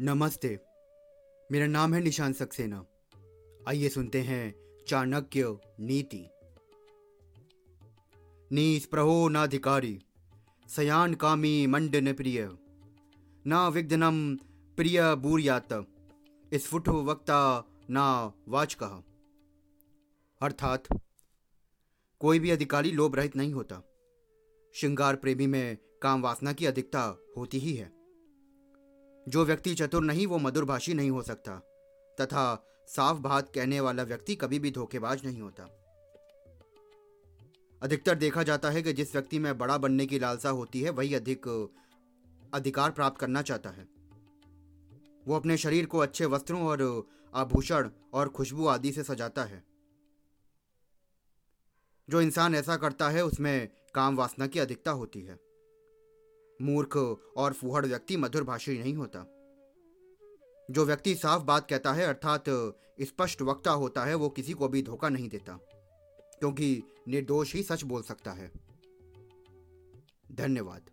नमस्ते। मेरा नाम है निशान सक्सेना। आइए सुनते हैं चाणक्य नीति। निस्प्रहो नाधिकारी, सयान कामी मंडन प्रिय। ना विघ्नम प्रिय बूर्यात स्फुट वक्ता ना वाचक। अर्थात, कोई भी अधिकारी लोभ रहित नहीं होता। श्रृंगार प्रेमी में काम वासना की अधिकता होती ही है। जो व्यक्ति चतुर नहीं, वो मधुरभाषी नहीं हो सकता। तथा साफ़ बात कहने वाला व्यक्ति कभी भी धोखेबाज नहीं होता। अधिकतर देखा जाता है कि जिस व्यक्ति में बड़ा बनने की लालसा होती है, वही अधिक, अधिकार प्राप्त करना चाहता है। वो अपने शरीर को अच्छे वस्त्रों और आभूषण और खुशबू आदि से सजाता है। जो इंसान ऐसा करता है, उसमें काम वासना की अधिकता होती है। मूर्ख और फूहड़ व्यक्ति मधुर भाषी नहीं होता। जो व्यक्ति साफ़ बात कहता है, अर्थात स्पष्ट वक्ता होता है, वो किसी को भी धोखा नहीं देता, क्योंकि निर्दोष ही सच बोल सकता है। धन्यवाद।